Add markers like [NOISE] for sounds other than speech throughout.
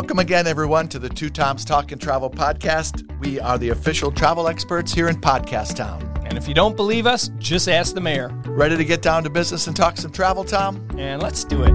Welcome again, everyone, to the Two Toms Talk and Travel podcast. We are the official travel experts here in Podcast Town. And if you don't believe us, just ask the mayor. Ready to get down to business and talk some travel, Tom? And let's do it.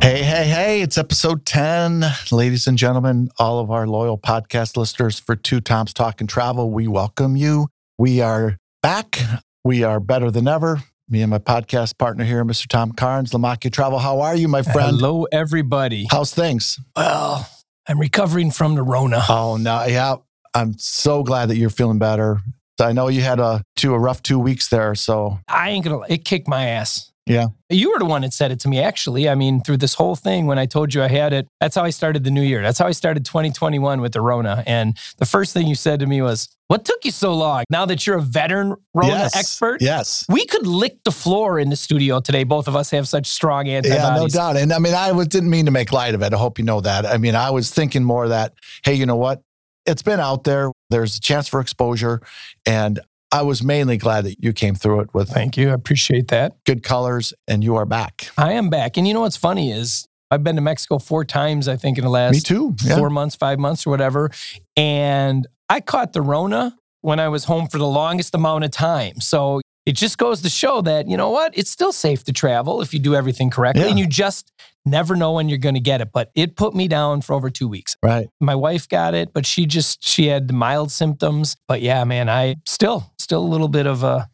Hey, hey, hey, it's episode 10. Ladies and gentlemen, all of our loyal podcast listeners for Two Toms Talk and Travel, we welcome you. We are back. We are better than ever. Me and my podcast partner here, Mr. Tom Carnes, Lamaki Travel. How are you, my friend? Hello, everybody. How's things? Well, I'm recovering from the Rona. Oh, no. Yeah. I'm so glad that you're feeling better. I know you had a two a rough two weeks there, so I ain't gonna. It kicked my ass. Yeah. You were the one that said it to me, actually. I mean, through this whole thing, when I told you I had it, that's how I started the new year. That's how I started 2021 with the Rona. And the first thing you said to me was, What took you so long? Now that you're a veteran Rona yes. expert? Yes. We could lick the floor in the studio today. Both of us have such strong antibodies. Yeah, no doubt. And I mean, I was, didn't mean to make light of it. I hope you know that. I mean, I was thinking more that, hey, you know what? It's been out there. There's a chance for exposure. And I was mainly glad that you came through it with Thank you. I appreciate that. good colors and you are back. I am back. And you know what's funny is I've been to Mexico four times, I think, in the last Me too. Yeah. four months, five months, or whatever. And I caught the Rona when I was home for the longest amount of time. So it just goes to show that, you know what? It's still safe to travel if you do everything correctly. Yeah. And you just never know when you're going to get it. But it put me down for over two weeks. Right. My wife got it, but she just, she had mild symptoms. But yeah, man, I still, still a little bit of a,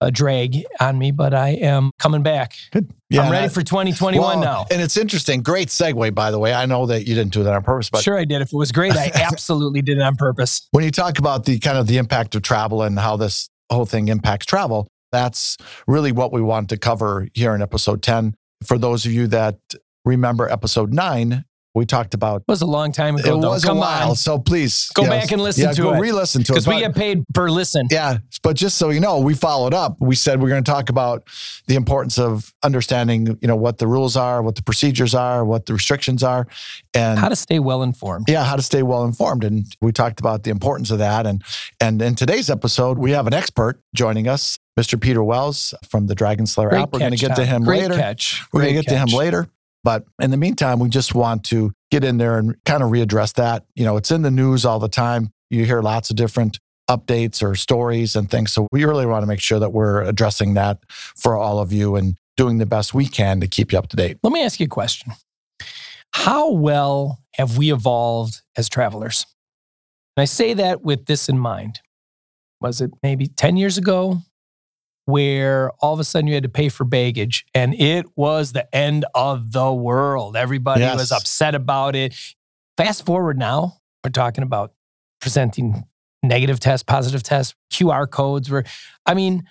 a drag on me, but I am coming back. Good. Yeah. I'm ready I- for 2021 well, now. And it's interesting. Great segue, by the way. I know that you didn't do that on purpose, but sure, I did. If it was great, I [LAUGHS] absolutely did it on purpose. when you talk about the kind of the impact of travel and how this whole thing impacts travel, that's really what we want to cover here in episode 10. For those of you that remember episode nine, we talked about It was a long time ago. it though. was Come a while. on, So please Go back and listen yeah, to go it. re-listen to it. because we get paid per listen. yeah, but just so you know, we followed up. We said we're going to talk about the importance of understanding, you know, what the rules are, what the procedures are, what the restrictions are, and How to stay well informed. yeah, how to stay well informed. And we talked about the importance of that. And and in today's episode, we have an expert joining us, Mr. Peter Wells from the Dragon Slayer Great app. We're going to get to him Great later. Catch. We're going to get to him later. But in the meantime, we just want to get in there and kind of readdress that. You know, it's in the news all the time. You hear lots of different updates or stories and things. So we really want to make sure that we're addressing that for all of you and doing the best we can to keep you up to date. Let me ask you a question. How well have we evolved as travelers? And I say that with this in mind. Was it maybe 10 years ago where all of a sudden you had to pay for baggage and it was the end of the world? Everybody Yes. was upset about it. Fast forward now, we're talking about presenting negative tests, positive tests, QR codes. Were, I mean,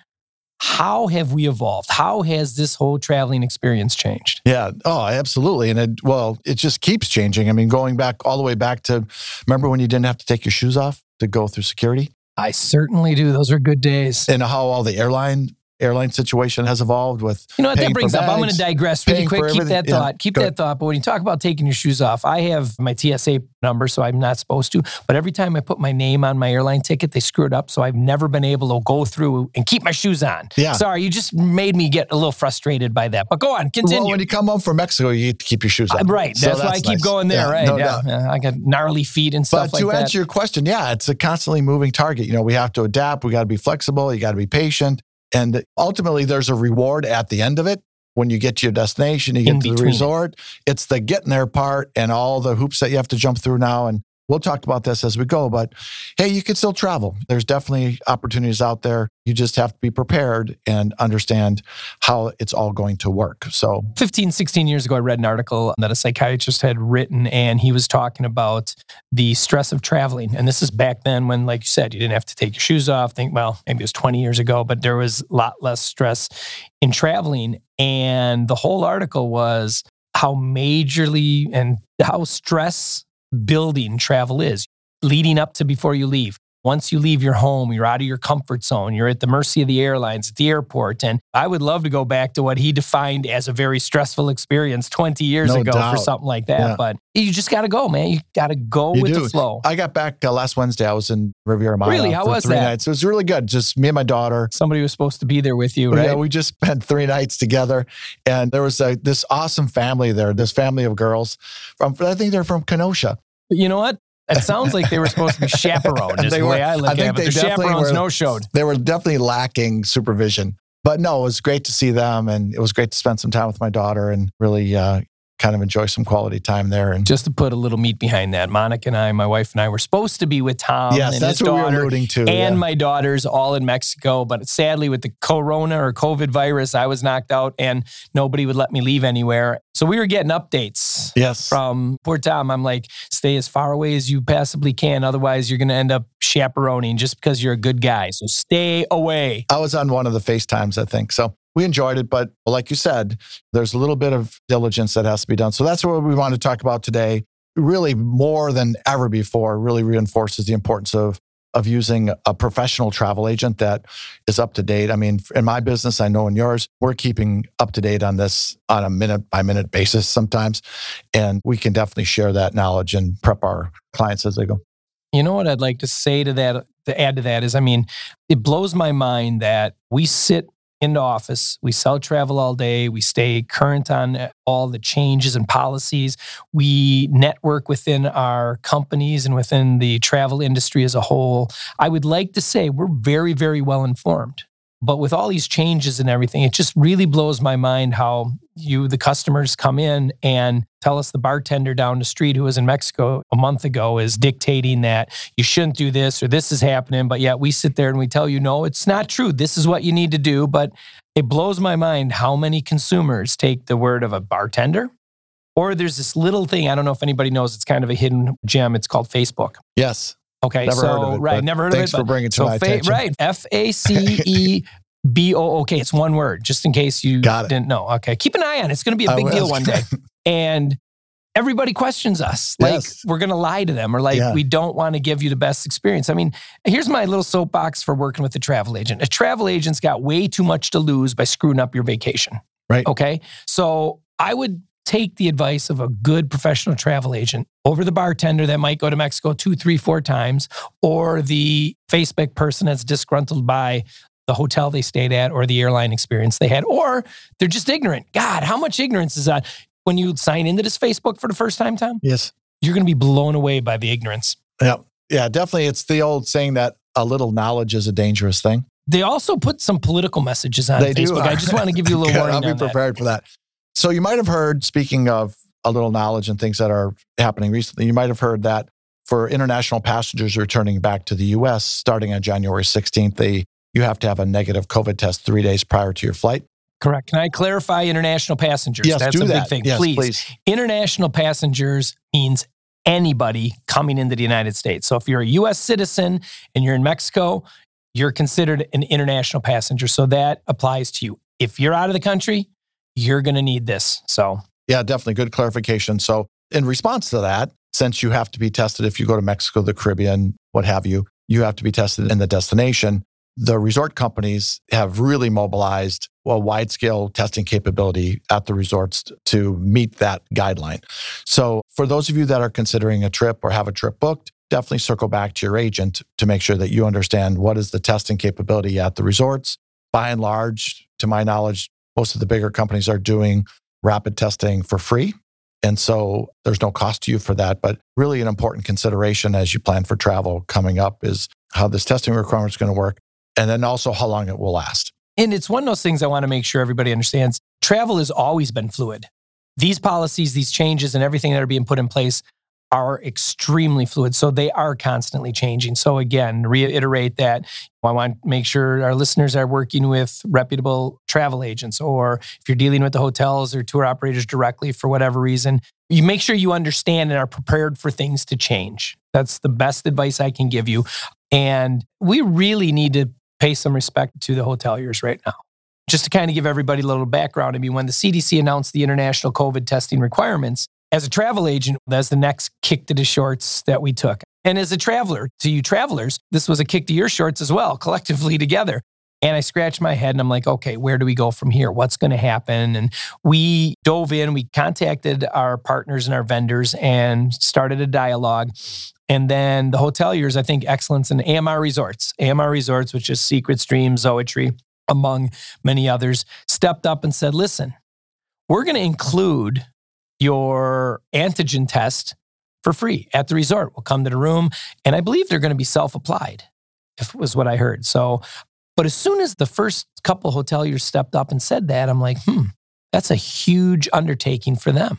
how have we evolved? How has this whole traveling experience changed? Yeah. Oh, absolutely. And it, well, it just keeps changing. I mean, going back all the way back to remember when you didn't have to take your shoes off to go through security I certainly do. Those are good days. and how all the airline airline situation has evolved with You know what that brings up? I'm going to digress really quick. Keep everything. that Yeah, thought. Keep go that thought. But when you talk about taking your shoes off, I have my TSA number, so I'm not supposed to. But every time I put my name on my airline ticket, they screw it up. So I've never been able to go through and keep my shoes on. Yeah. Sorry, you just made me get a little frustrated by that. But go on, continue. Well, when you come home from Mexico, you to keep your shoes Uh, on. right. So that's, why I keep nice. going there. Yeah, right. no yeah. Yeah, I got gnarly feet and stuff But like to that. answer your question, yeah, it's a constantly moving target. You know, we have to adapt. We got to be flexible. You got to be patient. And ultimately, there's a reward at the end of it. When you get to your destination, you get to the resort. It's the getting there part and all the hoops that you have to jump through now. And we'll talk about this as we go. But hey, you can still travel. There's definitely opportunities out there. You just have to be prepared and understand how it's all going to work. So 15, 16 years ago, I read an article that a psychiatrist had written, and he was talking about the stress of traveling. And this is back then when, like you said, you didn't have to take your shoes off. Think, well, maybe it was 20 years ago, but there was a lot less stress in traveling. And the whole article was how majorly and how stress building travel is leading up to before you leave. Once you leave your home, you're out of your comfort zone. You're at the mercy of the airlines at the airport. And I would love to go back to what he defined as a very stressful experience 20 years No ago doubt. for something like that. Yeah. But you just got to go, man. You got to go You with do. the flow. I got back uh, last Wednesday. I was in Riviera Maya. Really? How for was three that? nights. It was really good. Just me and my daughter. Somebody was supposed to be there with you, right? Yeah, we just spent three nights together, and there was a, this awesome family there. This family of girls from I think they're from Kenosha. You know what? It sounds like they were supposed to be [LAUGHS] chaperoned, is They the were. way I look I think at it. They the chaperones no showed. They were definitely lacking supervision, but no, it was great to see them, and it was great to spend some time with my daughter and really uh, kind of enjoy some quality time there. And Just to put a little meat behind that, Monica and I, my wife and I, were supposed to be with Tom yes, and that's his what we were daughter alluding to. and yeah. my daughters all in Mexico. But sadly, with the corona or COVID virus, I was knocked out and nobody would let me leave anywhere. So we were getting updates yes, from poor Tom. I'm like, stay as far away as you possibly can. Otherwise, you're going to end up chaperoning just because you're a good guy. So stay away. I was on one of the FaceTimes, I think. So we enjoyed it, but like you said, there's a little bit of diligence that has to be done. So that's what we want to talk about today. Really, more than ever before, really reinforces the importance of of using a professional travel agent that is up to date. I mean, in my business, I know in yours, we're keeping up to date on this on a minute by minute basis sometimes, and we can definitely share that knowledge and prep our clients as they go. You know what I'd like to say to that, to add to that is, I mean, it blows my mind that we sit into office, we sell travel all day, we stay current on uh, all the changes and policies, we network within our companies and within the travel industry as a whole. I would like to say we're very, very well informed. But with all these changes and everything, it just really blows my mind how you, the customers, come in and tell us the bartender down the street who was in Mexico a month ago is dictating that you shouldn't do this or this is happening. But yet we sit there and we tell you, no, it's not true. This is what you need to do. But it blows my mind how many consumers take the word of a bartender. Or there's this little thing, I don't know if anybody knows, it's kind of a hidden gem. It's called Facebook. Yes, Okay, never so heard of it. right, never heard of it. Thanks for bringing it to So my fa- attention. right, F A C E B O O K. It's one word, just in case you didn't know. Okay, keep an eye on it. It's going to be a big deal one day. [LAUGHS] And everybody questions us, like Yes. we're going to lie to them, or like Yeah. we don't want to give you the best experience. I mean, here's my little soapbox for working with a travel agent. A travel agent's got way too much to lose by screwing up your vacation. Right. Okay, so I would take the advice of a good professional travel agent over the bartender that might go to Mexico two, three, four times, or the Facebook person that's disgruntled by the hotel they stayed at or the airline experience they had, or they're just ignorant. God, how much ignorance is that? When you sign into this Facebook for the first time, Tom, Yes. you're going to be blown away by the ignorance. Yeah. Yeah, definitely. It's the old saying that a little knowledge is a dangerous thing. They also put some political messages on They do. I just want to give you a little [LAUGHS] warning I'll be on that. prepared for that. So you might have heard, speaking of a little knowledge and things that are happening recently, you might have heard that for international passengers returning back to the US starting on January 16th, they you have to have a negative COVID test three days prior to your flight. Correct. Can I clarify international passengers? Yes, That's do a that. big thing. Yes, please. please. International passengers means anybody coming into the United States. So if you're a US citizen and you're in Mexico, you're considered an international passenger. So that applies to you. If you're out of the country, you're going to need this. So Yeah, definitely. Good clarification. So, in response to that, since you have to be tested if you go to Mexico, the Caribbean, what have you, you have to be tested in the destination. The resort companies have really mobilized a wide scale testing capability at the resorts to meet that guideline. So, for those of you that are considering a trip or have a trip booked, definitely circle back to your agent to make sure that you understand what is the testing capability at the resorts. By and large, to my knowledge, most of the bigger companies are doing rapid testing for free. And so there's no cost to you for that. But really, an important consideration as you plan for travel coming up is how this testing requirement is going to work. And then also how long it will last. And it's one of those things I want to make sure everybody understands. Travel has always been fluid. These policies, these changes, and everything that are being put in place are extremely fluid. So they are constantly changing. So again, reiterate that I want to make sure our listeners are working with reputable travel agents, or if you're dealing with the hotels or tour operators directly for whatever reason, you make sure you understand and are prepared for things to change. That's the best advice I can give you. And we really need to pay some respect to the hoteliers right now. Just to kind of give everybody a little background, I mean, when the CDC announced the international COVID testing requirements, as a travel agent, that's the next kick to the shorts that we took. And as a traveler, to you travelers, this was a kick to your shorts as well, collectively together. And I scratched my head and I'm like, okay, where do we go from here? What's going to happen? And we dove in, we contacted our partners and our vendors and started a dialogue. And then the hoteliers, I think Excellence and AMR Resorts, AMR Resorts, which is Secrets, Dreams, Zoetry, among many others, stepped up and said, listen, we're going to include your antigen test for free at the resort. We'll come to the room. And I believe they're going to be self applied, if was what I heard. So but as soon as the first couple hoteliers stepped up and said that, I'm like, hmm, that's a huge undertaking for them.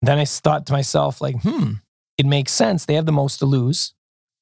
Then I thought to myself, like, hmm, it makes sense. They have the most to lose,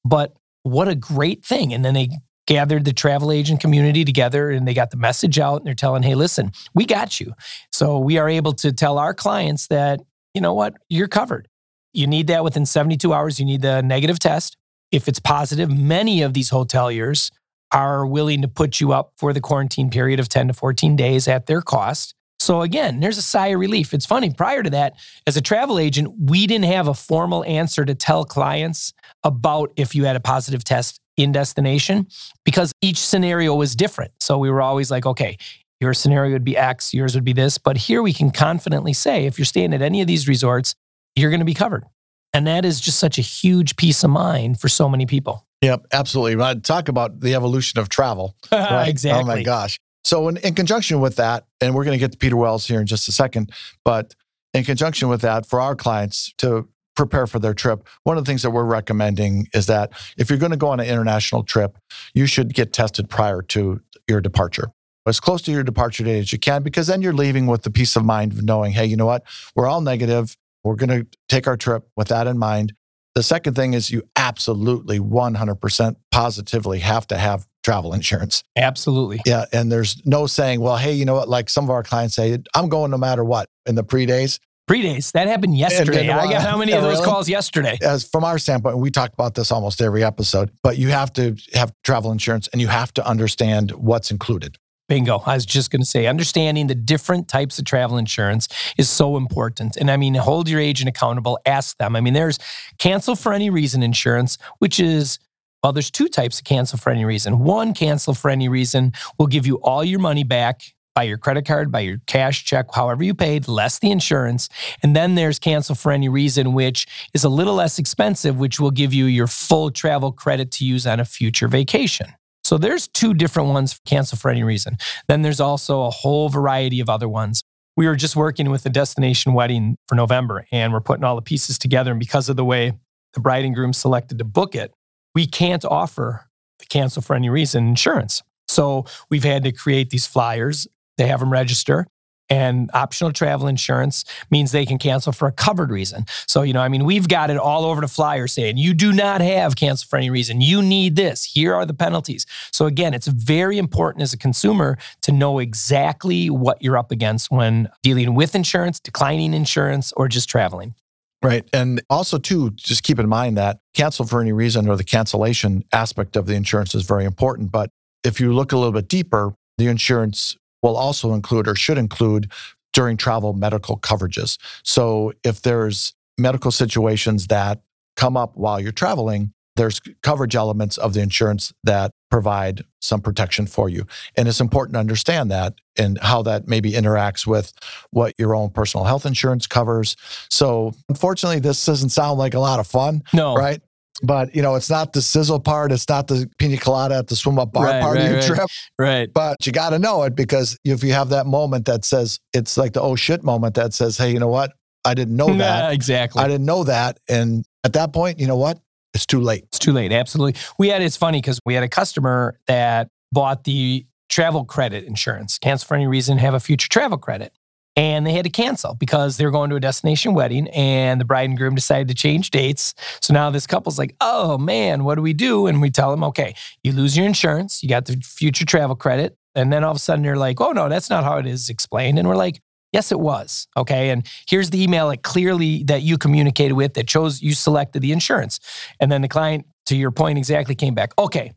but what a great thing. And then they gathered the travel agent community together and they got the message out and they're telling, hey, listen, we got you. So we are able to tell our clients that, you know what, you're covered. You need that within 72 hours. You need the negative test. If it's positive, many of these hoteliers are willing to put you up for the quarantine period of 10 to 14 days at their cost. So again, there's a sigh of relief. It's funny, prior to that, as a travel agent, we didn't have a formal answer to tell clients about if you had a positive test in destination because each scenario was different. So we were always like, okay, your scenario would be X, yours would be this. But here we can confidently say if you're staying at any of these resorts, you're going to be covered. And that is just such a huge peace of mind for so many people. Yep, absolutely. I'd talk about the evolution of travel. [LAUGHS] Right? exactly. Oh my gosh. So in, in conjunction with that, and we're going to get to Peter Wells here in just a second, but in conjunction with that, for our clients to prepare for their trip, one of the things that we're recommending is that if you're going to go on an international trip, you should get tested prior to your departure. As close to your departure date as you can, because then you're leaving with the peace of mind of knowing, hey, you know what? We're all negative. We're going to take our trip with that in mind. The second thing is you absolutely 100% positively have to have travel insurance. Absolutely. Yeah. And there's no saying, well, hey, you know what? Like some of our clients say, I'm going no matter what in the pre days. Pre days. That happened yesterday. And, and, I got [LAUGHS] how many of those really? calls yesterday? As from our standpoint, we talked about this almost every episode, but you have to have travel insurance and you have to understand what's included. Bingo. I was just going to say, understanding the different types of travel insurance is so important. And I mean, hold your agent accountable, ask them. I mean, there's cancel for any reason insurance, which is well, there's two types of cancel for any reason. One, cancel for any reason will give you all your money back by your credit card, by your cash check, however you paid, less the insurance. And then there's cancel for any reason, which is a little less expensive, which will give you your full travel credit to use on a future vacation. So there's two different ones cancel for any reason. Then there's also a whole variety of other ones. We were just working with a destination wedding for November and we're putting all the pieces together. And because of the way the bride and groom selected to book it, we can't offer the cancel for any reason insurance. So we've had to create these flyers. They have them register. And optional travel insurance means they can cancel for a covered reason. So, you know, I mean, we've got it all over the flyer saying you do not have cancel for any reason. You need this. Here are the penalties. So, again, it's very important as a consumer to know exactly what you're up against when dealing with insurance, declining insurance, or just traveling. Right. And also, too, just keep in mind that cancel for any reason or the cancellation aspect of the insurance is very important. But if you look a little bit deeper, the insurance will also include or should include during travel medical coverages. So if there's medical situations that come up while you're traveling, there's coverage elements of the insurance that provide some protection for you. And it's important to understand that and how that maybe interacts with what your own personal health insurance covers. So, unfortunately, this doesn't sound like a lot of fun. No. Right. But you know, it's not the sizzle part. It's not the pina colada at the swim up bar right, part right, of your right. trip. Right. But you got to know it because if you have that moment that says it's like the oh shit moment that says, hey, you know what? I didn't know [LAUGHS] that. exactly. I didn't know that. And at that point, you know what? It's too late. It's too late. Absolutely. We had it's funny because we had a customer that bought the travel credit insurance, cancel for any reason, have a future travel credit and they had to cancel because they were going to a destination wedding and the bride and groom decided to change dates. So now this couple's like, oh man, what do we do? And we tell them, okay, you lose your insurance, you got the future travel credit. And then all of a sudden they're like, oh no, that's not how it is explained. And we're like, yes, it was. Okay. And here's the email that clearly that you communicated with that chose you selected the insurance. And then the client, to your point exactly, came back, okay,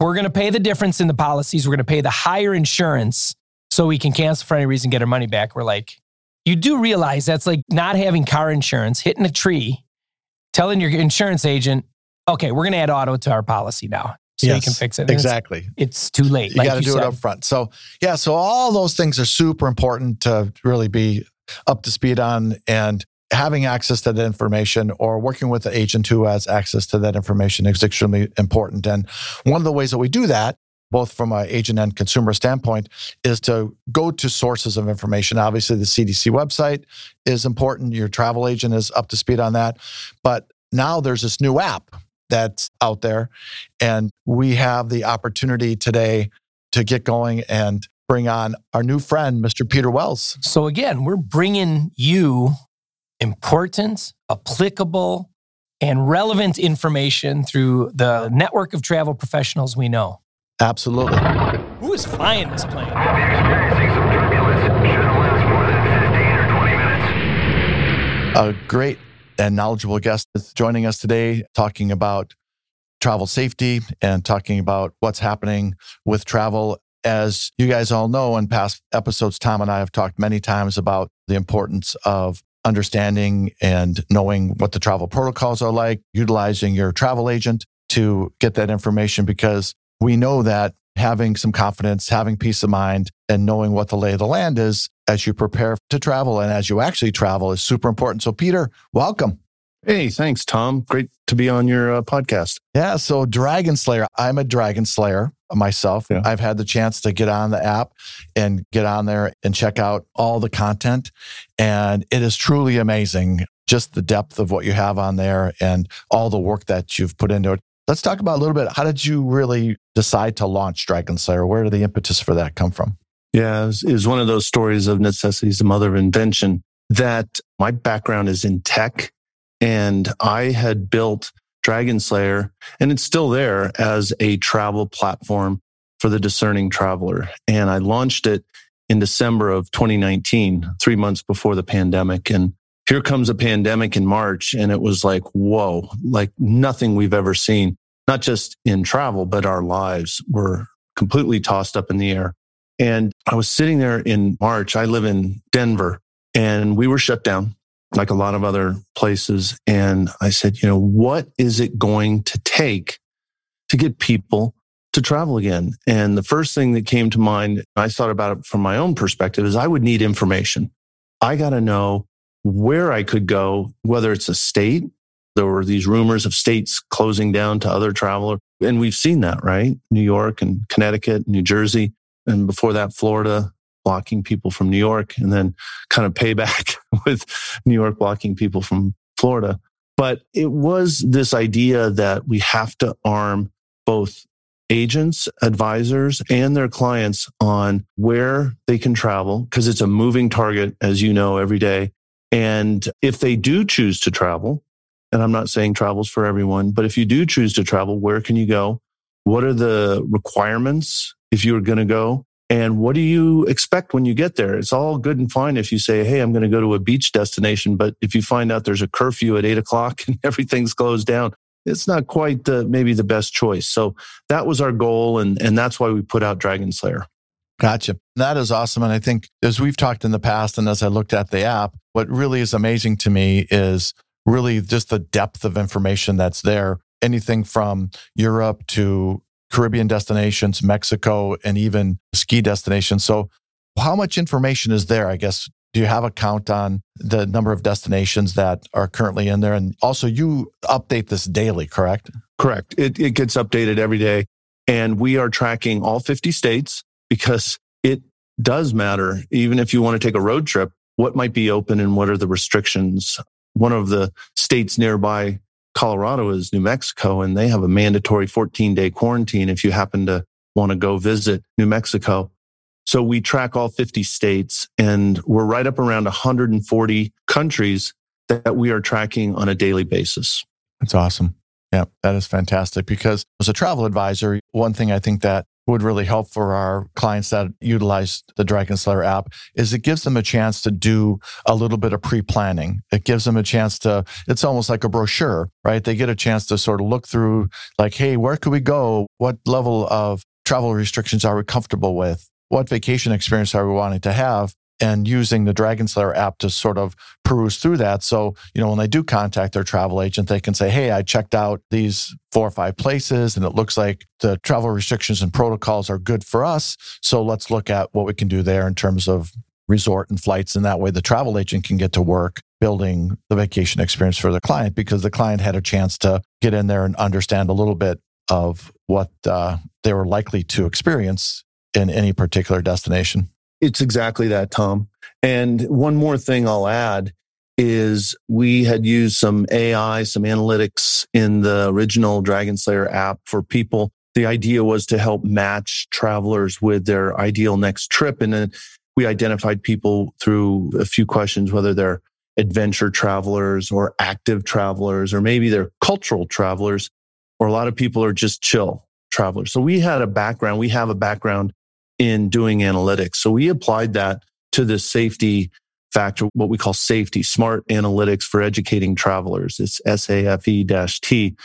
we're going to pay the difference in the policies. We're going to pay the higher insurance so we can cancel for any reason, get our money back. We're like, you do realize that's like not having car insurance, hitting a tree, telling your insurance agent, okay, we're going to add auto to our policy now. So you can fix it. And it's- Exactly. It's, too late. You like got to do said. it up front. So, yeah, so all those things are super important to really be up to speed on and having access to that information or working with an agent who has access to that information is extremely important. And one of the ways that we do that, both from an agent and consumer standpoint, is to go to sources of information. Obviously, the CDC website is important. Your travel agent is up to speed on that. But now there's this new app that's out there. And we have the opportunity today to get going and bring on our new friend, Mr. Peter Wells. So again, we're bringing you important, applicable, and relevant information through the network of travel professionals we know. Absolutely. Who is flying this plane? We'll be experiencing some turbulence. Shouldn't last more than 15 or 20 minutes. A great and knowledgeable guest is joining us today, talking about travel safety and talking about what's happening with travel. As you guys all know, in past episodes, Tom and I have talked many times about the importance of understanding and knowing what the travel protocols are like, utilizing your travel agent to get that information because we know that having some confidence, having peace of mind, and knowing what the lay of the land is as you prepare to travel and as you actually travel is super important. So, Peter, welcome. Hey, thanks, Tom. Great to be on your uh, podcast. Yeah. So, Dragon Slayer, I'm a Dragon Slayer myself. Yeah. I've had the chance to get on the app and get on there and check out all the content. And it is truly amazing just the depth of what you have on there and all the work that you've put into it. Let's talk about a little bit. How did you really decide to launch Dragon Slayer? Where did the impetus for that come from? Yeah, it was, it was one of those stories of necessity is the mother of invention. That my background is in tech, and I had built Dragon Slayer, and it's still there as a travel platform for the discerning traveler. And I launched it in December of 2019, three months before the pandemic. And here comes a pandemic in March, and it was like, whoa, like nothing we've ever seen, not just in travel, but our lives were completely tossed up in the air. And I was sitting there in March. I live in Denver and we were shut down like a lot of other places. And I said, you know, what is it going to take to get people to travel again? And the first thing that came to mind, I thought about it from my own perspective, is I would need information. I got to know where I could go, whether it's a state. There were these rumors of states closing down to other travelers. And we've seen that, right? New York and Connecticut, New Jersey and before that, Florida blocking people from New York, and then kind of payback [LAUGHS] with New York blocking people from Florida. But it was this idea that we have to arm both agents, advisors, and their clients on where they can travel because it's a moving target, as you know, every day. And if they do choose to travel, and I'm not saying travel's for everyone, but if you do choose to travel, where can you go? What are the requirements if you're going to go? And what do you expect when you get there? It's all good and fine if you say, Hey, I'm going to go to a beach destination. But if you find out there's a curfew at eight o'clock [LAUGHS] and everything's closed down, it's not quite the, maybe the best choice. So that was our goal. And, and that's why we put out Dragon Slayer. Gotcha. That is awesome. And I think as we've talked in the past, and as I looked at the app, what really is amazing to me is really just the depth of information that's there. Anything from Europe to Caribbean destinations, Mexico, and even ski destinations. So, how much information is there? I guess, do you have a count on the number of destinations that are currently in there? And also, you update this daily, correct? Correct. It, it gets updated every day. And we are tracking all 50 states because it does matter. Even if you want to take a road trip, what might be open and what are the restrictions? One of the states nearby Colorado is New Mexico, and they have a mandatory 14 day quarantine if you happen to want to go visit New Mexico. So we track all 50 states, and we're right up around 140 countries that we are tracking on a daily basis. That's awesome. Yeah, that is fantastic because as a travel advisor, one thing I think that would really help for our clients that utilize the Dragon Slayer app is it gives them a chance to do a little bit of pre-planning. It gives them a chance to, it's almost like a brochure, right? They get a chance to sort of look through like, hey, where could we go? What level of travel restrictions are we comfortable with? What vacation experience are we wanting to have? And using the Dragon Slayer app to sort of peruse through that. So, you know, when they do contact their travel agent, they can say, Hey, I checked out these four or five places and it looks like the travel restrictions and protocols are good for us. So let's look at what we can do there in terms of resort and flights. And that way the travel agent can get to work building the vacation experience for the client because the client had a chance to get in there and understand a little bit of what uh, they were likely to experience in any particular destination. It's exactly that, Tom. And one more thing I'll add is we had used some AI, some analytics in the original Dragon Slayer app for people. The idea was to help match travelers with their ideal next trip. And then we identified people through a few questions, whether they're adventure travelers or active travelers, or maybe they're cultural travelers, or a lot of people are just chill travelers. So we had a background, we have a background in doing analytics. So we applied that to the safety factor, what we call safety, smart analytics for educating travelers. It's SAFE T.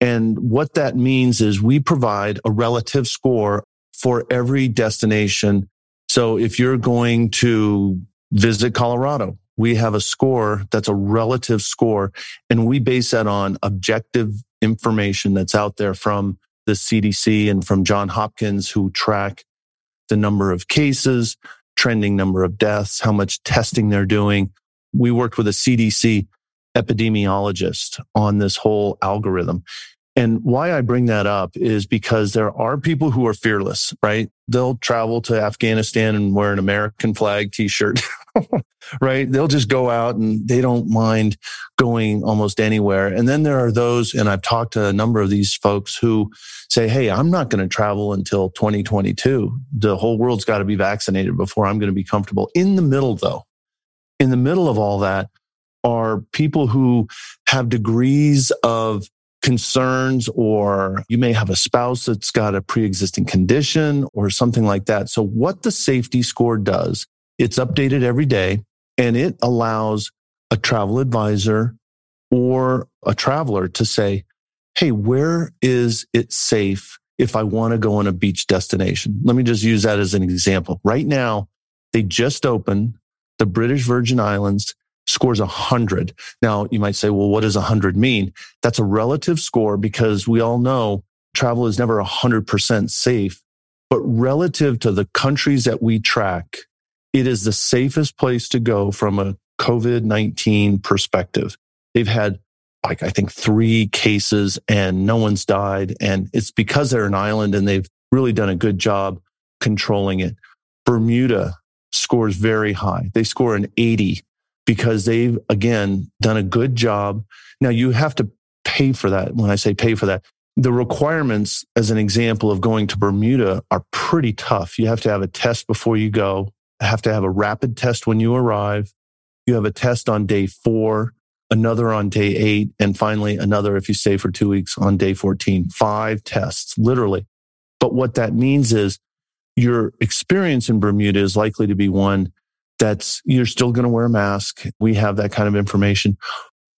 And what that means is we provide a relative score for every destination. So if you're going to visit Colorado, we have a score that's a relative score and we base that on objective information that's out there from the CDC and from John Hopkins who track the number of cases, trending number of deaths, how much testing they're doing. We worked with a CDC epidemiologist on this whole algorithm. And why I bring that up is because there are people who are fearless, right? They'll travel to Afghanistan and wear an American flag t-shirt, [LAUGHS] [LAUGHS] right? They'll just go out and they don't mind going almost anywhere. And then there are those, and I've talked to a number of these folks who say, Hey, I'm not going to travel until 2022. The whole world's got to be vaccinated before I'm going to be comfortable. In the middle, though, in the middle of all that are people who have degrees of concerns or you may have a spouse that's got a pre-existing condition or something like that. So what the safety score does, it's updated every day and it allows a travel advisor or a traveler to say, Hey, where is it safe if I want to go on a beach destination? Let me just use that as an example. Right now, they just opened the British Virgin Islands scores 100. Now, you might say, well, what does 100 mean? That's a relative score because we all know travel is never 100% safe. But relative to the countries that we track, it is the safest place to go from a COVID 19 perspective. They've had like, I think three cases and no one's died. And it's because they're an island and they've really done a good job controlling it. Bermuda scores very high. They score an 80 because they've again done a good job. Now you have to pay for that. When I say pay for that, the requirements as an example of going to Bermuda are pretty tough. You have to have a test before you go, have to have a rapid test when you arrive. You have a test on day four, another on day eight, and finally another if you stay for two weeks on day 14. Five tests, literally. But what that means is your experience in Bermuda is likely to be one that's you're still going to wear a mask. We have that kind of information,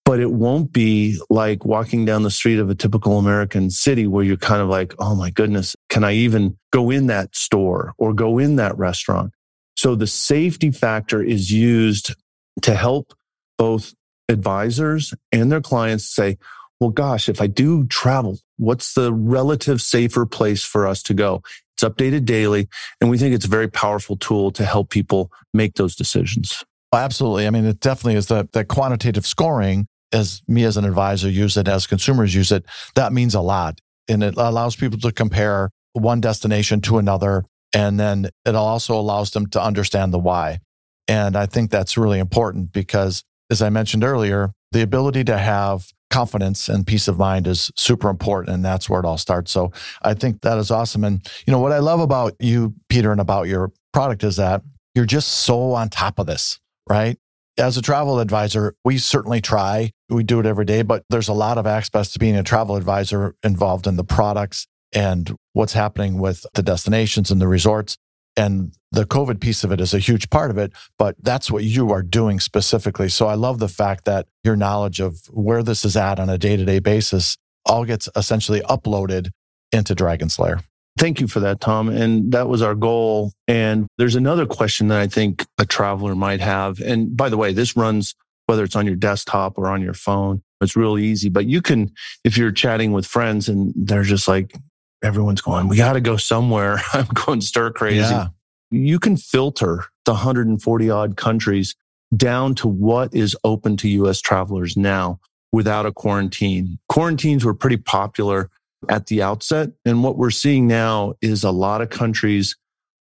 but it won't be like walking down the street of a typical American city where you're kind of like, Oh my goodness, can I even go in that store or go in that restaurant? So the safety factor is used to help both advisors and their clients say, well, gosh, if I do travel, what's the relative safer place for us to go? It's updated daily. And we think it's a very powerful tool to help people make those decisions. Oh, absolutely. I mean, it definitely is that, the quantitative scoring as me as an advisor use it, as consumers use it. That means a lot. And it allows people to compare one destination to another. And then it also allows them to understand the why. And I think that's really important because, as I mentioned earlier, the ability to have confidence and peace of mind is super important and that's where it all starts. So i think that is awesome. And you know what i love about you peter and about your product is that you're just so on top of this right? As a travel advisor we certainly try. We do it every day but there's a lot of aspects to being a travel advisor involved in the products and what's happening with the destinations and the resorts and the COVID piece of it is a huge part of it, but that's what you are doing specifically. So I love the fact that your knowledge of where this is at on a day to day basis all gets essentially uploaded into Dragon Slayer. Thank you for that, Tom. And that was our goal. And there's another question that I think a traveler might have. And by the way, this runs whether it's on your desktop or on your phone. It's really easy, but you can, if you're chatting with friends and they're just like, everyone's going, we got to go somewhere. [LAUGHS] I'm going stir crazy. Yeah. You can filter the 140 odd countries down to what is open to US travelers now without a quarantine. Quarantines were pretty popular at the outset. And what we're seeing now is a lot of countries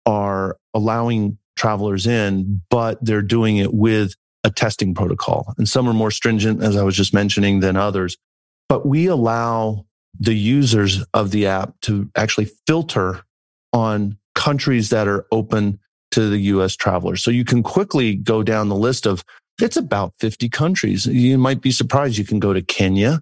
are allowing travelers in, but they're doing it with a testing protocol. And some are more stringent, as I was just mentioning, than others. But we allow the users of the app to actually filter on countries that are open to the US travelers. So you can quickly go down the list of it's about 50 countries. You might be surprised. You can go to Kenya.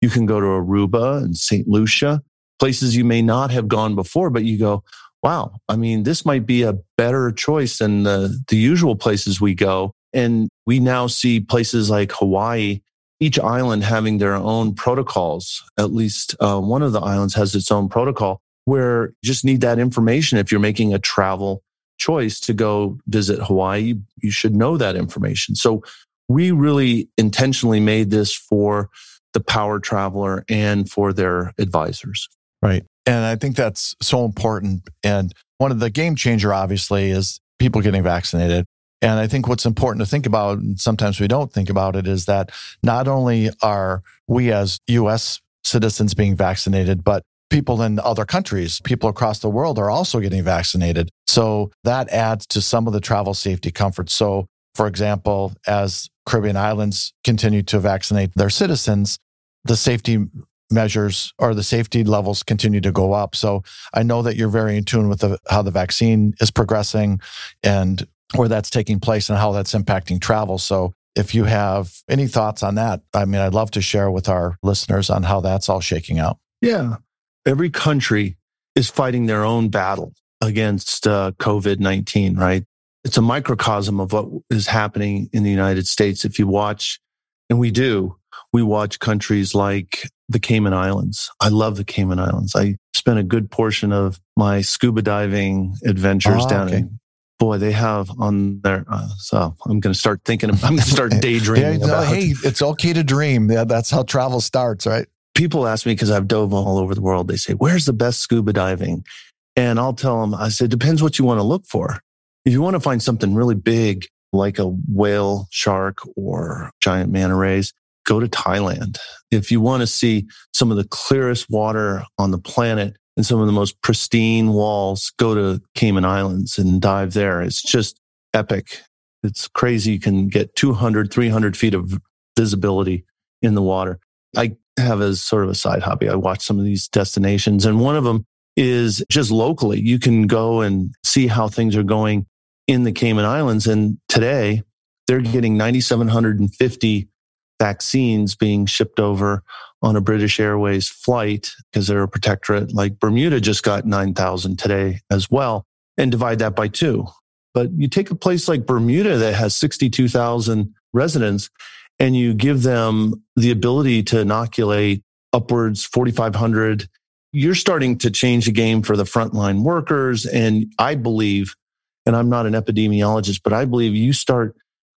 You can go to Aruba and St. Lucia, places you may not have gone before, but you go, wow, I mean, this might be a better choice than the, the usual places we go. And we now see places like Hawaii, each island having their own protocols. At least uh, one of the islands has its own protocol where you just need that information if you're making a travel choice to go visit Hawaii, you should know that information. So we really intentionally made this for the power traveler and for their advisors. Right. And I think that's so important. And one of the game changer, obviously, is people getting vaccinated. And I think what's important to think about, and sometimes we don't think about it, is that not only are we as US citizens being vaccinated, but people in other countries, people across the world are also getting vaccinated. So that adds to some of the travel safety comfort. So, for example, as Caribbean islands continue to vaccinate their citizens, the safety measures or the safety levels continue to go up. So I know that you're very in tune with the, how the vaccine is progressing and where that's taking place and how that's impacting travel. So if you have any thoughts on that, I mean, I'd love to share with our listeners on how that's all shaking out. Yeah every country is fighting their own battle against uh, COVID 19, right? It's a microcosm of what is happening in the United States. If you watch, and we do, we watch countries like the Cayman Islands. I love the Cayman Islands. I spent a good portion of my scuba diving adventures Oh, down okay. in. Boy, they have on their. Uh, so I'm going to start thinking. Of, I'm going to start [LAUGHS] daydreaming no, about. hey, it's okay to dream. Yeah, that's how travel starts, right? people ask me because I've dove all over the world. They say, "Where's the best scuba diving?" And I'll tell them, I said, "Depends what you want to look for. If you want to find something really big, like a whale, shark, or giant manta rays, go to Thailand. If you want to see some of the clearest water on the planet and some of the most pristine walls, go to Cayman Islands and dive there. It's just epic. It's crazy. You can get 200, 300 feet of visibility in the water. I have as sort of a side hobby. I watch some of these destinations and one of them is just locally. You can go and see how things are going in the Cayman Islands. And today they're getting 9,750 vaccines being shipped over on a British Airways flight because they're a protectorate. Like Bermuda just got 9,000 today as well and divide that by two. But you take a place like Bermuda that has 62,000 residents and you give them the ability to inoculate upwards 4,500, you're starting to change the game for the frontline workers. And I believe, and I'm not an epidemiologist, but I believe you start,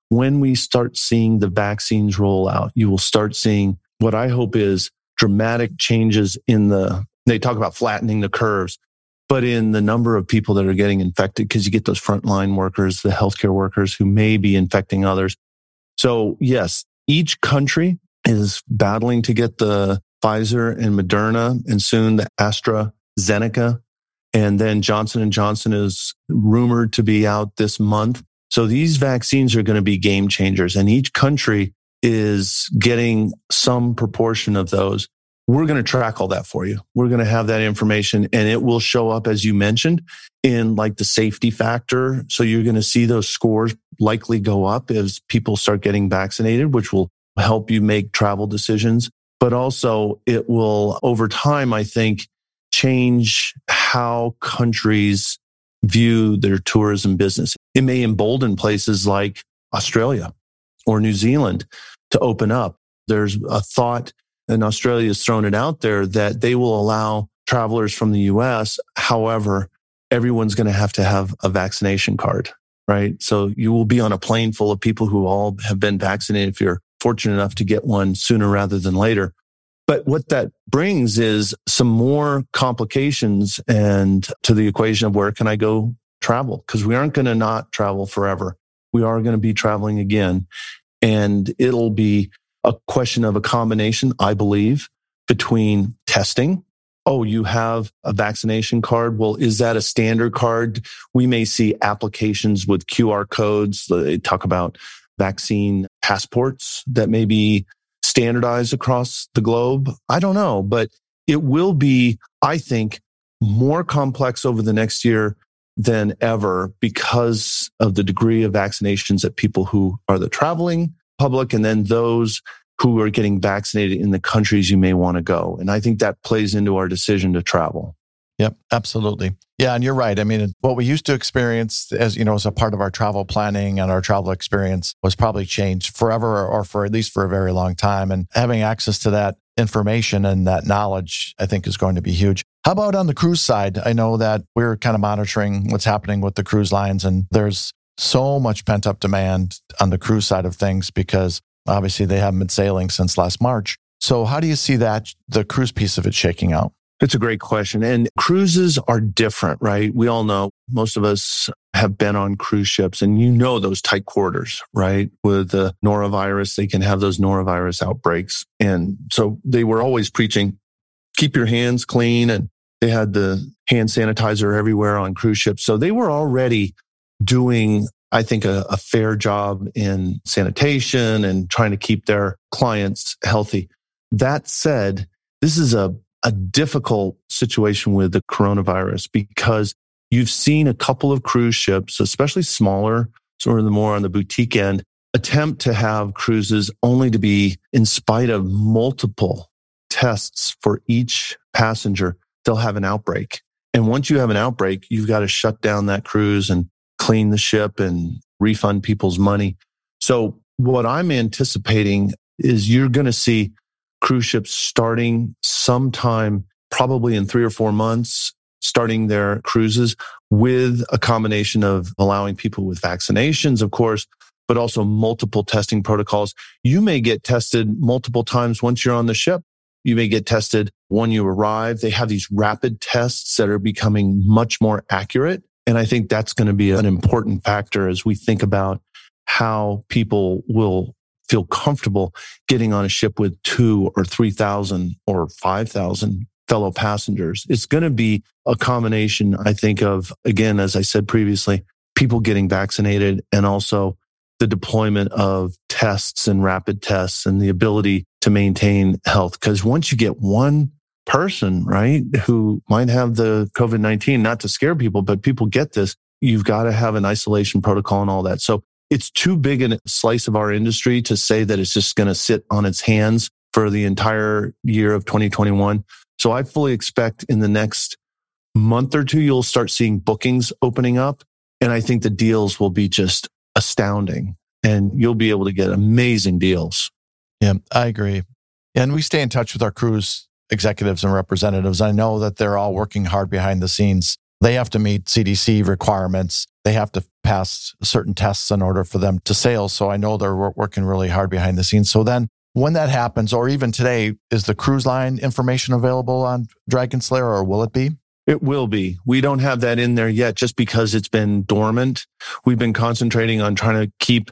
when we start seeing the vaccines roll out, you will start seeing what I hope is dramatic changes in the, they talk about flattening the curves, but in the number of people that are getting infected, because you get those frontline workers, the healthcare workers who may be infecting others. So yes, each country is battling to get the Pfizer and Moderna and soon the AstraZeneca. And then Johnson and Johnson is rumored to be out this month. So these vaccines are going to be game changers and each country is getting some proportion of those. We're going to track all that for you. We're going to have that information and it will show up, as you mentioned, in like the safety factor. So you're going to see those scores likely go up as people start getting vaccinated, which will help you make travel decisions. But also it will over time, I think, change how countries view their tourism business. It may embolden places like Australia or New Zealand to open up. There's a thought and Australia has thrown it out there that they will allow travelers from the US. However, everyone's going to have to have a vaccination card, right? So you will be on a plane full of people who all have been vaccinated if you're fortunate enough to get one sooner rather than later. But what that brings is some more complications and to the equation of where can I go travel? Because we aren't going to not travel forever. We are going to be traveling again. And it'll be a question of a combination, I believe, between testing. Oh, you have a vaccination card. Well, is that a standard card? We may see applications with QR codes. They talk about vaccine passports that may be standardized across the globe. I don't know, but it will be, I think, more complex over the next year than ever because of the degree of vaccinations that people who are the traveling public and then those who are getting vaccinated in the countries you may want to go. And I think that plays into our decision to travel. Yep, absolutely. Yeah, and you're right. I mean, what we used to experience as, you know, as a part of our travel planning and our travel experience was probably changed forever or for at least for a very long time. And having access to that information and that knowledge, I think is going to be huge. How about on the cruise side? I know that we're kind of monitoring what's happening with the cruise lines and there's so much pent up demand on the cruise side of things because obviously they haven't been sailing since last March. So how do you see that the cruise piece of it shaking out? It's a great question. And cruises are different, right? We all know most of us have been on cruise ships and you know those tight quarters, right? With the norovirus, they can have those norovirus outbreaks. And so they were always preaching, keep your hands clean. And they had the hand sanitizer everywhere on cruise ships. So they were already doing, I think, a, a fair job in sanitation and trying to keep their clients healthy. That said, this is a a difficult situation with the coronavirus because you've seen a couple of cruise ships, especially smaller, sort of the more on the boutique end, attempt to have cruises only to be, in spite of multiple tests for each passenger, they'll have an outbreak. And once you have an outbreak, you've got to shut down that cruise and clean the ship and refund people's money. So what I'm anticipating is you're going to see cruise ships starting sometime probably in three or four months, starting their cruises with a combination of allowing people with vaccinations, of course, but also multiple testing protocols. You may get tested multiple times once you're on the ship. You may get tested when you arrive. They have these rapid tests that are becoming much more accurate. And I think that's going to be an important factor as we think about how people will feel comfortable getting on a ship with two or 3,000 or 5,000 fellow passengers. It's going to be a combination, I think, of, again, as I said previously, people getting vaccinated and also the deployment of tests and rapid tests and the ability to maintain health. Because once you get one person, right, who might have the COVID 19, not to scare people, but people get this, you've got to have an isolation protocol and all that. So it's too big a slice of our industry to say that it's just going to sit on its hands for the entire year of 2021. So I fully expect in the next month or two, you'll start seeing bookings opening up. And I think the deals will be just astounding and you'll be able to get amazing deals. Yeah, I agree. And we stay in touch with our cruise executives and representatives. I know that they're all working hard behind the scenes. They have to meet CDC requirements they have to pass certain tests in order for them to sail. So I know they're working really hard behind the scenes. So then when that happens, or even today, is the cruise line information available on Dragon Slayer or will it be? It will be. We don't have that in there yet just because it's been dormant. We've been concentrating on trying to keep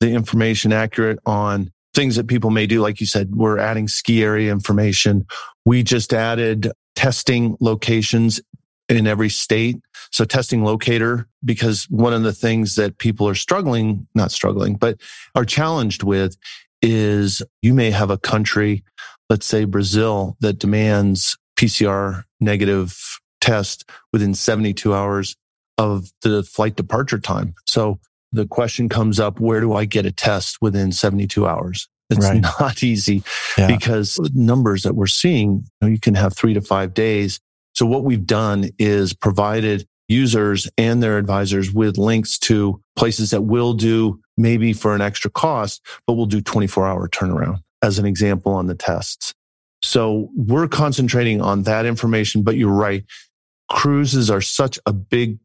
the information accurate on things that people may do. Like you said, we're adding ski area information. We just added testing locations in every state. So testing locator, because one of the things that people are struggling, not struggling, but are challenged with is you may have a country, let's say Brazil, that demands PCR negative test within 72 hours of the flight departure time. So the question comes up, where do I get a test within 72 hours? It's right. [LAUGHS] not easy yeah. because numbers that we're seeing, you, know, you can have three to five days so what we've done is provided users and their advisors with links to places that will do maybe for an extra cost, but will do 24 hour turnaround as an example on the tests. So we're concentrating on that information, but you're right. Cruises are such a big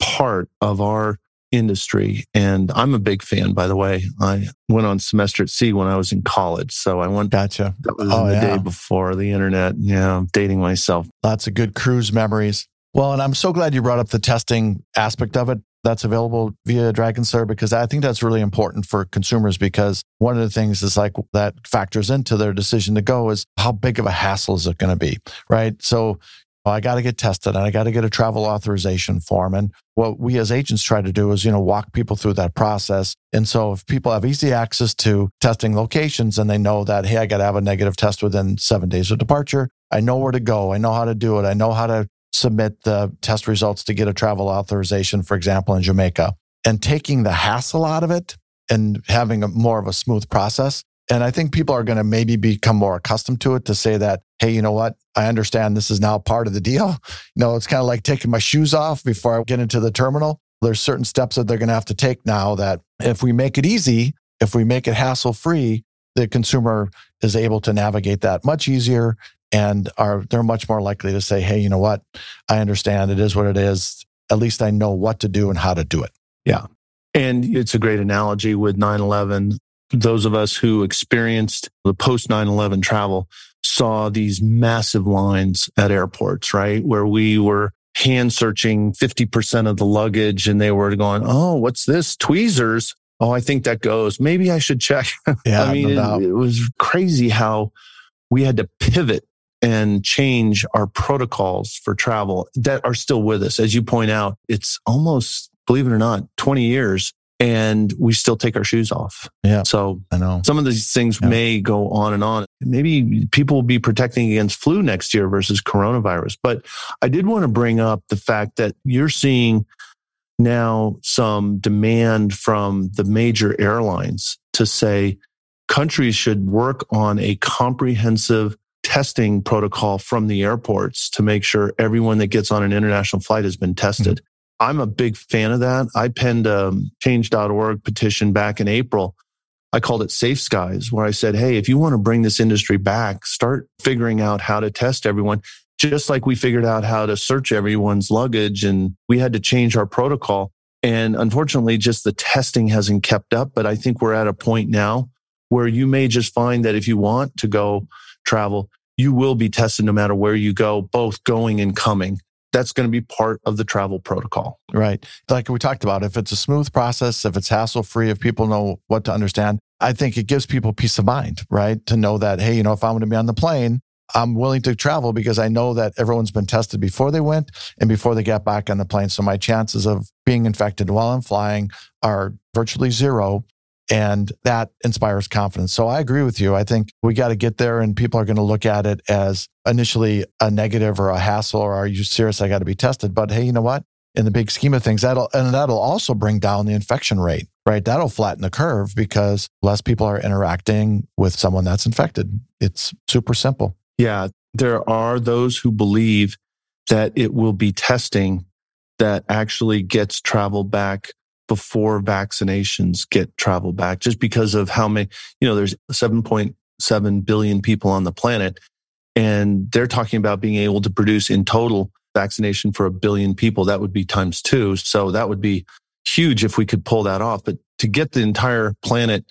part of our industry. And I'm a big fan, by the way. I went on semester at sea when I was in college. So I went, Gotcha. that was Oh, the yeah. day before the internet. Yeah, I'm dating myself. Lots of good cruise memories. Well, and I'm so glad you brought up the testing aspect of it that's available via Dragon Slayer because I think that's really important for consumers because one of the things is like that factors into their decision to go is how big of a hassle is it going to be, right? So Oh, I got to get tested and I got to get a travel authorization form. And what we as agents try to do is, you know, walk people through that process. And so if people have easy access to testing locations and they know that, hey, I got to have a negative test within seven days of departure, I know where to go. I know how to do it. I know how to submit the test results to get a travel authorization, for example, in Jamaica, and taking the hassle out of it and having a more of a smooth process. And I think people are going to maybe become more accustomed to it to say that, hey, you know what? I understand this is now part of the deal. You know, it's kind of like taking my shoes off before I get into the terminal. There's certain steps that they're going to have to take now that if we make it easy, if we make it hassle free, the consumer is able to navigate that much easier and are they're much more likely to say, hey, you know what? I understand it is what it is. At least I know what to do and how to do it. Yeah. And it's a great analogy with 9 11. Those of us who experienced the post 9 11 travel saw these massive lines at airports, right? Where we were hand searching 50% of the luggage and they were going, Oh, what's this? Tweezers. Oh, I think that goes. Maybe I should check. [LAUGHS] Yeah, I mean, no it, it was crazy how we had to pivot and change our protocols for travel that are still with us. As you point out, it's almost, believe it or not, 20 years and we still take our shoes off. Yeah. So I know. some of these things Yeah. may go on and on. Maybe people will be protecting against flu next year versus coronavirus. But I did want to bring up the fact that you're seeing now some demand from the major airlines to say countries should work on a comprehensive testing protocol from the airports to make sure everyone that gets on an international flight has been tested. I'm a big fan of that. I penned um, a change.org petition back in April. I called it Safe Skies, where I said, Hey, if you want to bring this industry back, start figuring out how to test everyone, just like we figured out how to search everyone's luggage and we had to change our protocol. And unfortunately, just the testing hasn't kept up. But I think we're at a point now where you may just find that if you want to go travel, you will be tested no matter where you go, both going and coming. That's going to be part of the travel protocol. Right. Like we talked about, if it's a smooth process, if it's hassle free, if people know what to understand, I think it gives people peace of mind, right? To know that, hey, you know, if I'm going to be on the plane, I'm willing to travel because I know that everyone's been tested before they went and before they got back on the plane. So my chances of being infected while I'm flying are virtually zero. And that inspires confidence. So I agree with you. I think we got to get there and people are going to look at it as initially a negative or a hassle or are you serious? I got to be tested. But hey, you know what? In the big scheme of things, that'll and that'll also bring down the infection rate, right? That'll flatten the curve because less people are interacting with someone that's infected. It's super simple. Yeah, there are those who believe that it will be testing that actually gets travel back before vaccinations get travel back, just because of how many, you know, there's 7.7 billion people on the planet. And they're talking about being able to produce in total vaccination for a billion people. That would be times two. So that would be huge if we could pull that off. But to get the entire planet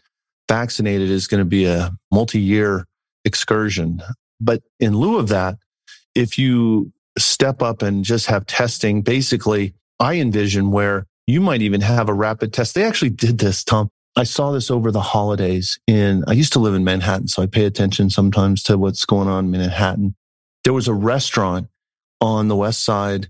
vaccinated is going to be a multi year excursion. But in lieu of that, if you step up and just have testing, basically, I envision where you might even have a rapid test. They actually did this, Tom. I saw this over the holidays in, I used to live in Manhattan, so I pay attention sometimes to what's going on in Manhattan. There was a restaurant on the west side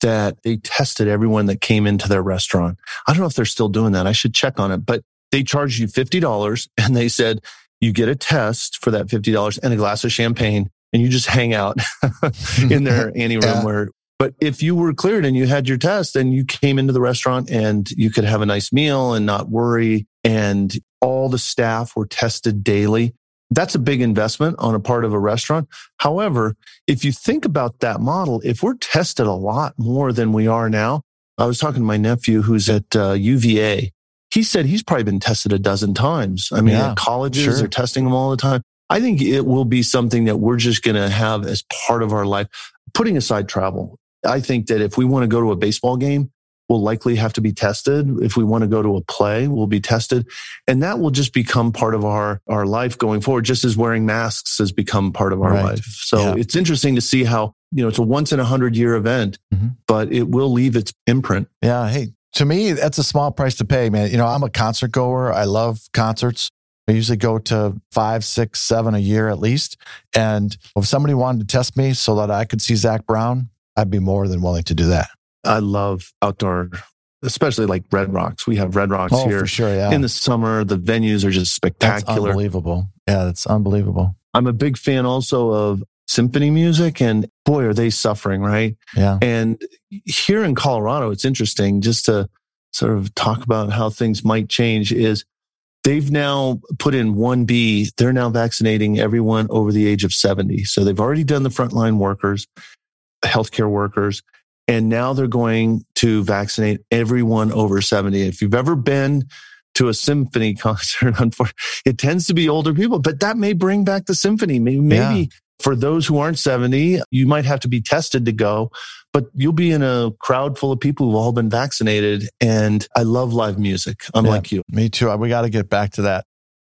that they tested everyone that came into their restaurant. I don't know if they're still doing that. I should check on it, but they charged you $50 [LAUGHS] and they said you get a test for that $50 and a glass of champagne and you just hang out [LAUGHS] in their ante [LAUGHS] room Yeah. where but if you were cleared and you had your test and you came into the restaurant and you could have a nice meal and not worry. And all the staff were tested daily. That's a big investment on a part of a restaurant. However if you think about that model if we're tested a lot more than we are now i was talking to my nephew who's at uh, uva he said he's probably been tested a dozen times. I mean Yeah, colleges sure. they're testing them all the time. I think it will be something that we're just going to have as part of our life, putting aside travel. I think that if we want to go to a baseball game, we'll likely have to be tested. If we want to go to a play, we'll be tested. And that will just become part of our, our life going forward, just as wearing masks has become part of our Right. life. So Yeah. it's interesting to see how, you know, it's a once in a hundred year event, Mhm. but it will leave its imprint. Yeah. Hey, to me, that's a small price to pay, man. You know, I'm a concert goer. I love concerts. I usually go to five, six, seven a year at least. And if somebody wanted to test me so that I could see Zac Brown, I'd be more than willing to do that. I love outdoor, especially like Red Rocks. We have Red Rocks Oh, here sure. Yeah. in the summer. The venues are just that's spectacular. unbelievable. Yeah, it's unbelievable. I'm a big fan also of symphony music and boy, are they suffering, right? Yeah. And here in Colorado, it's interesting just to sort of talk about how things might change is they've now put in 1B. They're now vaccinating everyone over the age of 70. So they've already done the frontline workers, healthcare workers, and now they're going to vaccinate everyone over 70. If you've ever been to a symphony [LAUGHS] concert, unfortunately, it tends to be older people, but that may bring back the symphony. Maybe, maybe Yeah. for those who aren't 70, you might have to be tested to go, but you'll be in a crowd full of people who've all been vaccinated. And I love live music. I'm Yeah. you. Me too. We got to get back to that.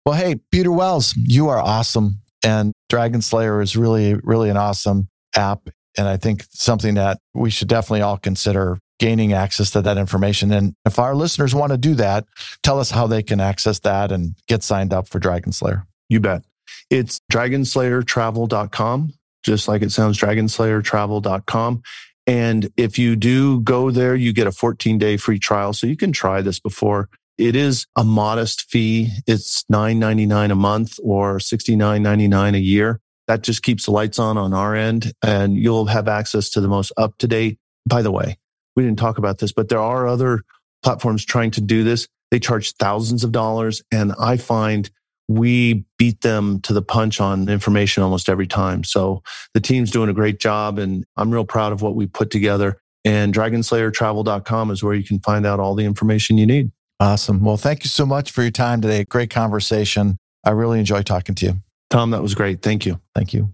Well, hey, Peter Wells, you are awesome. And Dragon Slayer is really, really an awesome app. And I think something that we should definitely all consider gaining access to that information. And if our listeners want to do that, tell us how they can access that and get signed up for Dragon Slayer. You bet. It's dragonslayertravel.com, just like it sounds, dragonslayertravel.com. And if you do go there, you get a 14 day free trial. So you can try this before. It is a modest fee. It's $9.99 a month or $69.99 a year. That just keeps the lights on on our end and you'll have access to the most up to date. By the way, we didn't talk about this, but there are other platforms trying to do this. They charge thousands of dollars. And I find we beat them to the punch on information almost every time. So the team's doing a great job and I'm real proud of what we put together. And dragonslayertravel.com is where you can find out all the information you need. Awesome. Well, thank you so much for your time today. Great conversation. I really enjoy talking to you. Tom, that was great. Thank you. Thank you.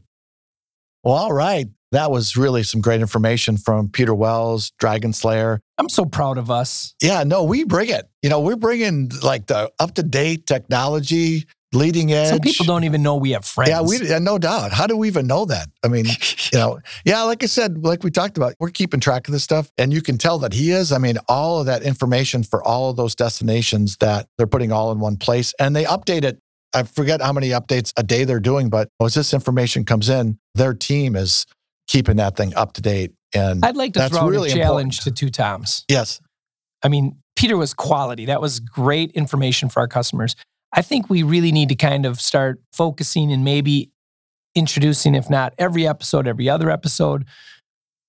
Well, all right. That was really some great information from Peter Wells, Dragon Slayer. I'm so proud of us. Yeah, no, we bring it. You know, we're bringing like the up to date technology, leading edge. Some people don't even know we have friends. Yeah, we yeah, no doubt. How do we even know that? I mean, [LAUGHS] you know, yeah, like I said, like we talked about, we're keeping track of this stuff, and you can tell that he is. I mean, all of that information for all of those destinations that they're putting all in one place, and they update it. I forget how many updates a day they're doing, but as this information comes in, their team is keeping that thing up to date. And I'd like to That's throw really a challenge to two Toms. yes, I mean, Peter was quality. That was great information for our customers. I think we really need to kind of start focusing and maybe introducing, if not every episode, every other episode,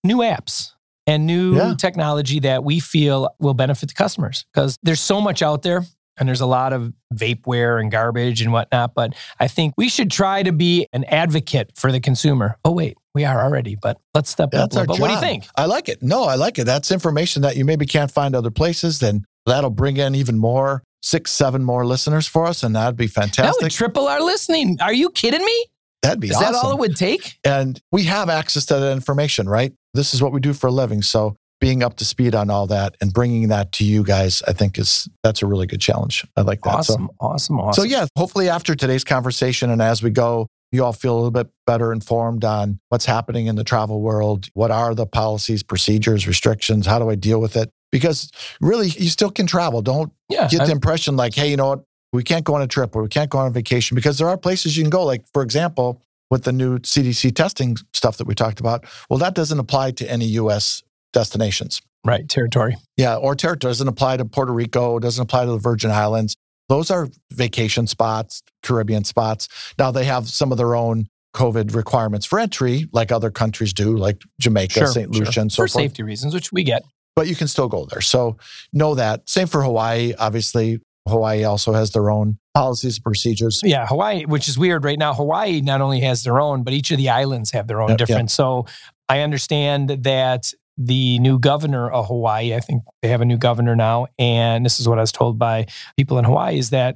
new apps and new Yeah. technology that we feel will benefit the customers because there's so much out there and there's a lot of vapeware and garbage and whatnot. But I think we should try to be an advocate for the consumer. Oh, wait, we are already, but let's step up. That's a our little bit. What do you think? I like it. No, I like it. That's information that you maybe can't find other places. Then that'll bring in even more, six, seven more listeners for us, and that'd be fantastic. That would triple our listening. Are you kidding me? That'd be Is awesome. that all it would take? and we have access to that information, right? This is what we do for a living. So being up to speed on all that and bringing that to you guys, I think is that's a really good challenge. I like that. So- Awesome, awesome, awesome. So, yeah, hopefully after today's conversation and as we go, you all feel a little bit better informed on what's happening in the travel world. What are the policies, procedures, restrictions? How do I deal with it? Because really, you still can travel. Don't yeah, get I- the impression like, hey, you know what? We can't go on a trip or we can't go on a vacation because there are places you can go. Like, for example, with the new CDC testing stuff that we talked about, well, that doesn't apply to any US destinations. right territory. Yeah, or territory doesn't apply to Puerto Rico, doesn't apply to the Virgin Islands. Those are vacation spots, Caribbean spots. Now they have some of their own COVID requirements for entry, like other countries do, like Jamaica, Sure, St. sure. Lucia, and so for forth. safety reasons, which we get. But you can still go there. So know that. Same for Hawaii. Obviously, Hawaii also has their own policies and procedures. Yeah, Hawaii, which is weird right now. Hawaii not only has their own, but each of the islands have their own Yep, yep. different. So I understand that the new governor of Hawaii, I think they have a new governor now, and this is what I was told by people in Hawaii, is that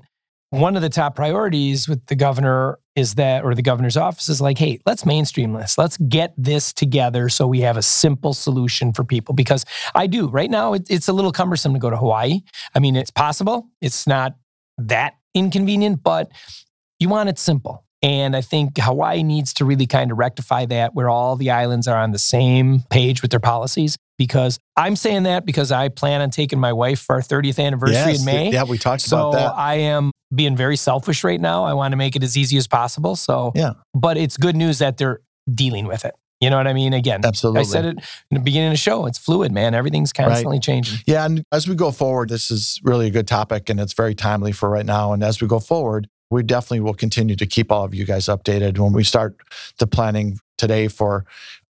one of the top priorities with the governor is that, or the governor's office is like, hey, let's mainstream this. Let's get this together so we have a simple solution for people. Because I do right now, it, it's a little cumbersome to go to Hawaii. I mean, it's possible, it's not that inconvenient, but you want it simple. And I think Hawaii needs to really kind of rectify that where all the islands are on the same page with their policies. Because I'm saying that because I plan on taking my wife for our 30th anniversary Yes, in May. Yeah, we talked So about that. So I am being very selfish right now. I want to make it as easy as possible. So, Yeah. but it's good news that they're dealing with it. You know what I mean? Again, Absolutely. I said it in the beginning of the show. It's fluid, man. Everything's constantly changing. Yeah, and as we go forward, this is really a good topic and it's very timely for right now. And as we go forward, we definitely will continue to keep all of you guys updated. When we start the planning today for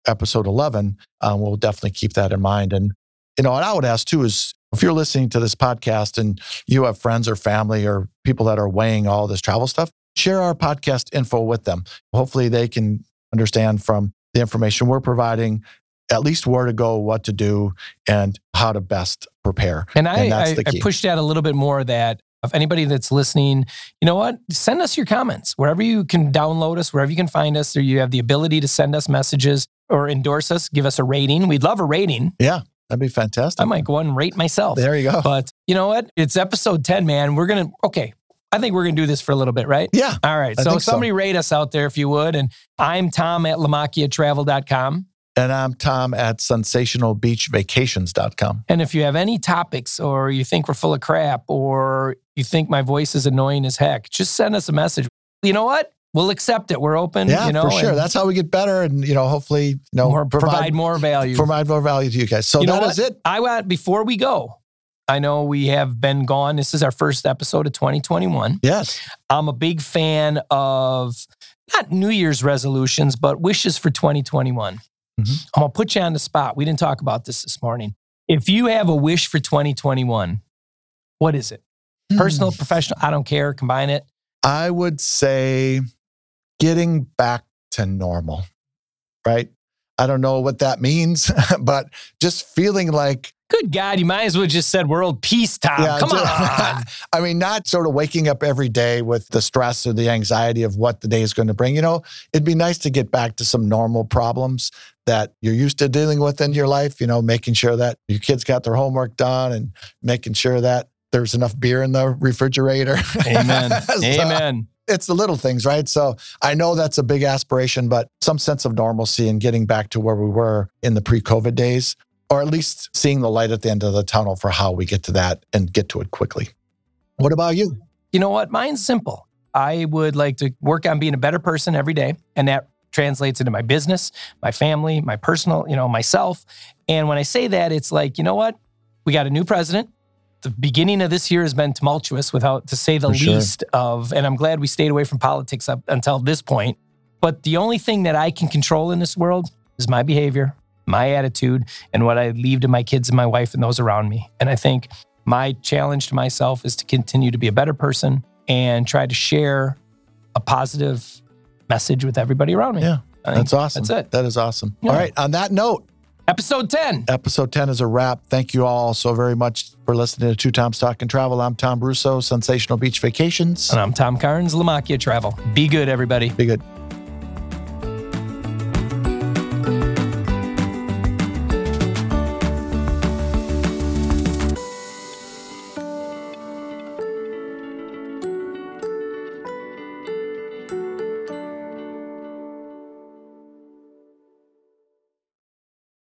episode 11, um, we'll definitely keep that in mind. And, you know, what I would ask too is if you're listening to this podcast and you have friends or family or people that are weighing all this travel stuff, share our podcast info with them. Hopefully they can understand from the information we're providing at least where to go, what to do, and how to best prepare. And I, And I, I pushed out a little bit more that if anybody that's listening, you know what? Send us your comments wherever you can download us, wherever you can find us, or you have the ability to send us messages or endorse us, give us a rating. We'd love a rating. Yeah. That'd be fantastic. I might go and rate myself. There you go. But you know what? It's episode 10, man. We're going to, okay. I think we're going to do this for a little bit, right? Yeah. All right. I So think so. somebody rate us out there if you would. And I'm Tom at lamakiatravel.com. And I'm Tom at sensationalbeachvacations.com. And if you have any topics or you think we're full of crap or you think my voice is annoying as heck, just send us a message. You know what? We'll accept it. We're open. Yeah, you know, for sure. That's how we get better and, you know, hopefully, you know, more, provide, more value. provide more value to you guys. So You that is it. I want, before we go, I know we have been gone. This is our first episode of 2021. Yes. I'm a big fan of not New Year's resolutions, but wishes for 2021. Mhm. I'm going to put you on the spot. We didn't talk about this this morning. If you have a wish for 2021, what is it? Personal, Hmm. professional, I don't care. Combine it. I would say getting back to normal, right? I don't know what that means, [LAUGHS] but just feeling like, Good God, you might as well just said world peace, Tom. Yeah, Come ju- on. [LAUGHS] I mean, not sort of waking up every day with the stress or the anxiety of what the day is going to bring. You know, it'd be nice to get back to some normal problems that you're used to dealing with in your life, you know, making sure that your kids got their homework done and making sure that there's enough beer in the refrigerator. Amen. [LAUGHS] So, Amen. it's the little things, right? So I know that's a big aspiration, but some sense of normalcy and getting back to where we were in the pre COVID days, or at least seeing the light at the end of the tunnel for how we get to that and get to it quickly. What about you? You know what? Mine's simple. I would like to work on being a better person every day. And that translates into my business, my family, my personal, you know, myself. And when I say that, it's like, you know what? We got a new president. The beginning of this year has been tumultuous without to say the For sure. least of, and I'm glad we stayed away from politics up until this point. But the only thing that I can control in this world is my behavior, my attitude, and what I leave to my kids and my wife and those around me. And I think my challenge to myself is to continue to be a better person and try to share a positive message with everybody around me. Yeah, That's awesome. That's it. That is awesome. Yeah. All right. On that note, Episode 10. episode 10 is a wrap. Thank you all so very much for listening to Two Toms Talk and Travel. I'm Tom Russo, Sensational Beach Vacations. And I'm Tom Carnes, Lamakia Travel. Be good, everybody. Be good.